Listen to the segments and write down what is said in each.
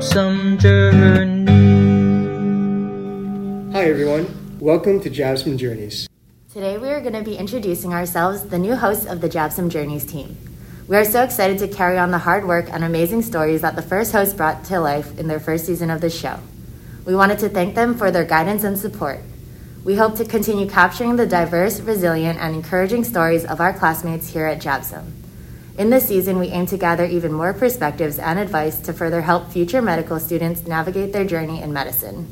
JABSOM Journey. Hi, everyone. Welcome to JABSOM Journeys. Today, we are going to be introducing ourselves, the new hosts of the JABSOM Journeys team. We are so excited to carry on the hard work and amazing stories that the first host brought to life in their first season of the show. We wanted to thank them for their guidance and support. We hope to continue capturing the diverse, resilient, and encouraging stories of our classmates here at JABSOM. In this season, we aim to gather even more perspectives and advice to further help future medical students navigate their journey in medicine.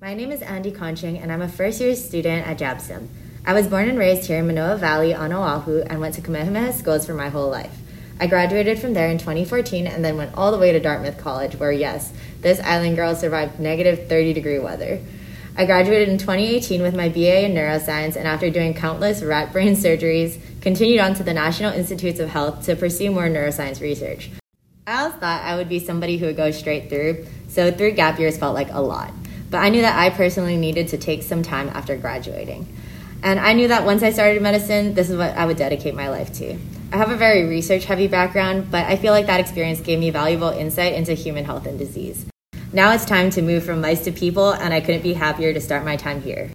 My name is Andy Conching, and I'm a first year student at JABSOM. I was born and raised here in Manoa Valley on Oahu and went to Kamehameha schools for my whole life. I graduated from there in 2014 and then went all the way to Dartmouth College, where, yes, this island girl survived negative 30 degree weather. I graduated in 2018 with my BA in neuroscience and after doing countless rat brain surgeries, continued on to the National Institutes of Health to pursue more neuroscience research. I always thought I would be somebody who would go straight through, so three gap years felt like a lot. But I knew that I personally needed to take some time after graduating. And I knew that once I started medicine, this is what I would dedicate my life to. I have a very research heavy background, but I feel like that experience gave me valuable insight into human health and disease. Now it's time to move from mice to people, and I couldn't be happier to start my time here.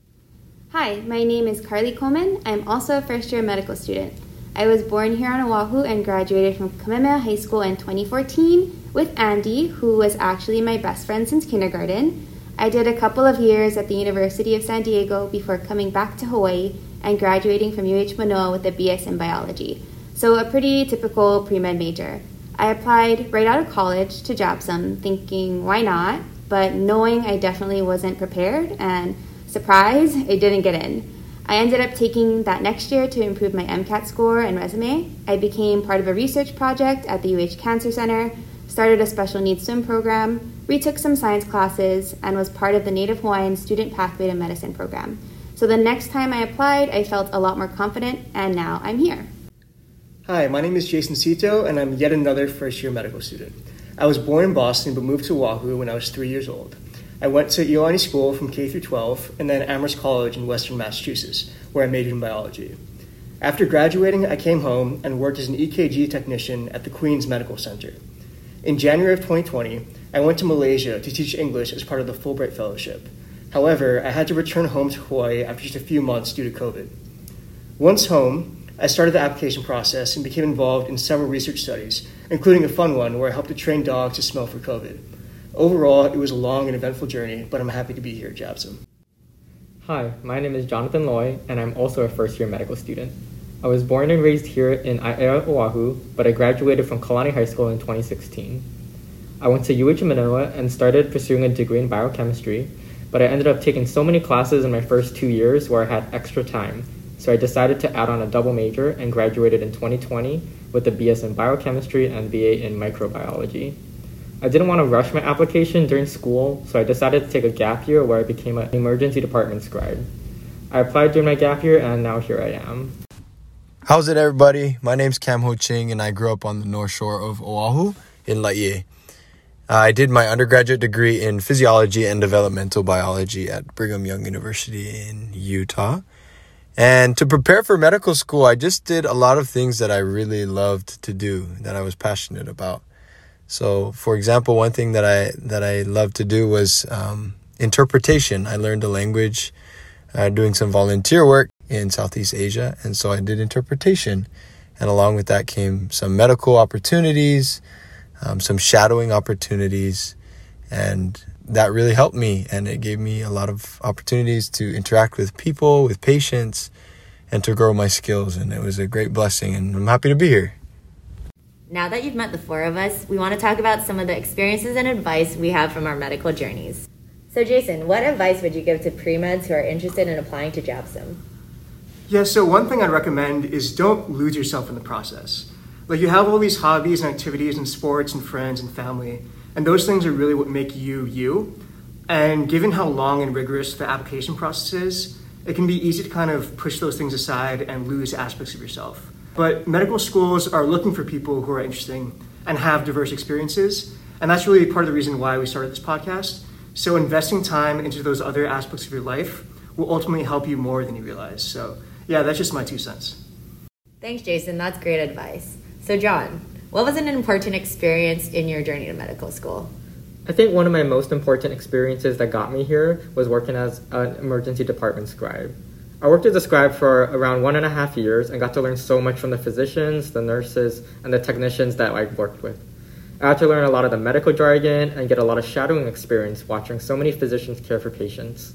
Hi, my name is Carly Coleman. I'm also a first year medical student. I was born here on Oahu and graduated from Kamehameha High School in 2014 with Andy, who was actually my best friend since kindergarten. I did a couple of years at the University of San Diego before coming back to Hawaii and graduating from UH Manoa with a BS in biology. So, a pretty typical pre med major. I applied right out of college to JABSOM, thinking, why not? But knowing I definitely wasn't prepared, and surprise, I didn't get in. I ended up taking that next year to improve my MCAT score and resume. I became part of a research project at the UH Cancer Center, started a special needs swim program, retook some science classes, and was part of the Native Hawaiian Student Pathway to Medicine program. So the next time I applied, I felt a lot more confident, and now I'm here. Hi, my name is Jason Sito, and I'm yet another first year medical student. I was born in Boston but moved to Oahu when I was three years old. I went to Iolani School from K through 12 and then Amherst College in Western Massachusetts, where I majored in biology. After graduating, I came home and worked as an EKG technician at the Queen's Medical Center. In January of 2020, I went to Malaysia to teach English as part of the Fulbright Fellowship. However, I had to return home to Hawaii after just a few months due to COVID. Once home, I started the application process and became involved in several research studies, including a fun one where I helped to train dogs to smell for COVID. Overall, it was a long and eventful journey, but I'm happy to be here at JABSOM. Hi, my name is Jonathan Loy, and I'm also a first year medical student. I was born and raised here in Aiea, Oahu, but I graduated from Kalani High School in 2016. I went to UH Manoa and started pursuing a degree in biochemistry, but I ended up taking so many classes in my first two years where I had extra time, so I decided to add on a double major and graduated in 2020 with a BS in biochemistry and BA in microbiology. I didn't want to rush my application during school, so I decided to take a gap year where I became an emergency department scribe. I applied during my gap year and now here I am. How's it, everybody? My name's Cam Ho Ching, and I grew up on the north shore of Oahu in Laie. I did my undergraduate degree in physiology and developmental biology at Brigham Young University in Utah. And to prepare for medical school, I just did a lot of things that I really loved to do, that I was passionate about. So, for example, one thing that I that I loved to do was um, interpretation. I learned a language uh, doing some volunteer work in Southeast Asia. And so I did interpretation. And along with that came some medical opportunities, um, some shadowing opportunities. And that really helped me. And it gave me a lot of opportunities to interact with people, with patients, and to grow my skills. And it was a great blessing. And I'm happy to be here. Now that you've met the four of us, we want to talk about some of the experiences and advice we have from our medical journeys. So, Jason, what advice would you give to pre meds who are interested in applying to JABSOM? Yeah, so one thing I'd recommend is don't lose yourself in the process. Like, you have all these hobbies and activities and sports and friends and family, and those things are really what make you you. And given how long and rigorous the application process is, it can be easy to kind of push those things aside and lose aspects of yourself. But medical schools are looking for people who are interesting and have diverse experiences, and that's really part of the reason why we started this podcast. So, investing time into those other aspects of your life will ultimately help you more than you realize. So, yeah, that's just my two cents. Thanks, Jason. That's great advice. So, John, what was an important experience in your journey to medical school? I think one of my most important experiences that got me here was working as an emergency department scribe. I worked as a scribe for around one and a half years and got to learn so much from the physicians, the nurses, and the technicians that I worked with. I had to learn a lot of the medical jargon and get a lot of shadowing experience watching so many physicians care for patients.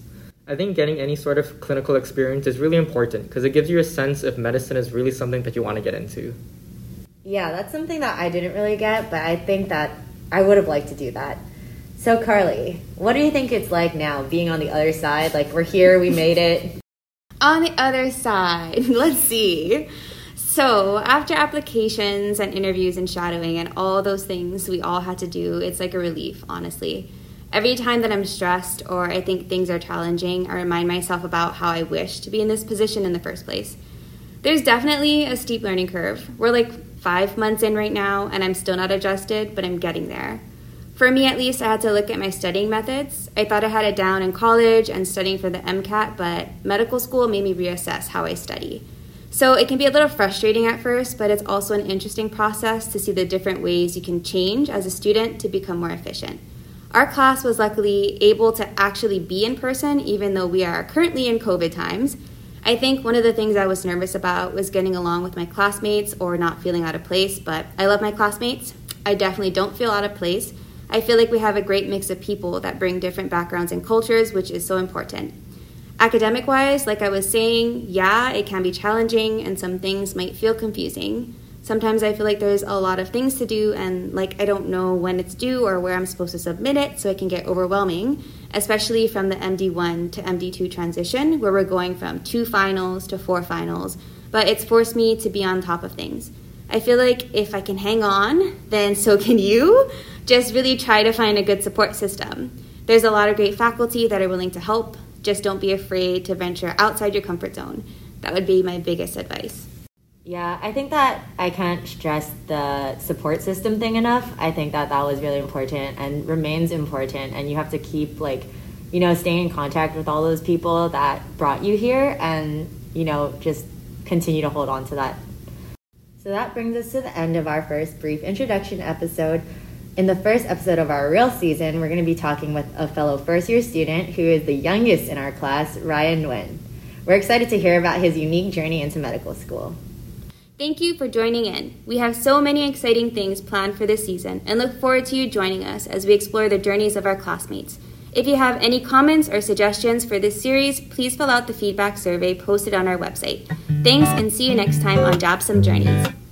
I think getting any sort of clinical experience is really important because it gives you a sense if medicine is really something that you want to get into. Yeah, that's something that I didn't really get, but I think that I would have liked to do that. So, Carly, what do you think it's like now being on the other side? Like, we're here, we made it. On the other side, let's see. So, after applications and interviews and shadowing and all those things we all had to do, it's like a relief, honestly. Every time that I'm stressed or I think things are challenging, I remind myself about how I wish to be in this position in the first place. There's definitely a steep learning curve. We're like five months in right now, and I'm still not adjusted, but I'm getting there. For me, at least, I had to look at my studying methods. I thought I had it down in college and studying for the MCAT, but medical school made me reassess how I study. So it can be a little frustrating at first, but it's also an interesting process to see the different ways you can change as a student to become more efficient. Our class was luckily able to actually be in person, even though we are currently in COVID times. I think one of the things I was nervous about was getting along with my classmates or not feeling out of place, but I love my classmates. I definitely don't feel out of place. I feel like we have a great mix of people that bring different backgrounds and cultures, which is so important. Academic wise, like I was saying, yeah, it can be challenging and some things might feel confusing. Sometimes I feel like there's a lot of things to do and like I don't know when it's due or where I'm supposed to submit it, so it can get overwhelming, especially from the MD1 to MD2 transition where we're going from two finals to four finals, but it's forced me to be on top of things. I feel like if I can hang on, then so can you. Just really try to find a good support system. There's a lot of great faculty that are willing to help. Just don't be afraid to venture outside your comfort zone. That would be my biggest advice. Yeah, I think that I can't stress the support system thing enough. I think that that was really important and remains important. And you have to keep, like, you know, staying in contact with all those people that brought you here and, you know, just continue to hold on to that. So that brings us to the end of our first brief introduction episode. In the first episode of our real season, we're going to be talking with a fellow first year student who is the youngest in our class, Ryan Nguyen. We're excited to hear about his unique journey into medical school. Thank you for joining in. We have so many exciting things planned for this season and look forward to you joining us as we explore the journeys of our classmates. If you have any comments or suggestions for this series, please fill out the feedback survey posted on our website. Thanks and see you next time on JABSOM Journeys.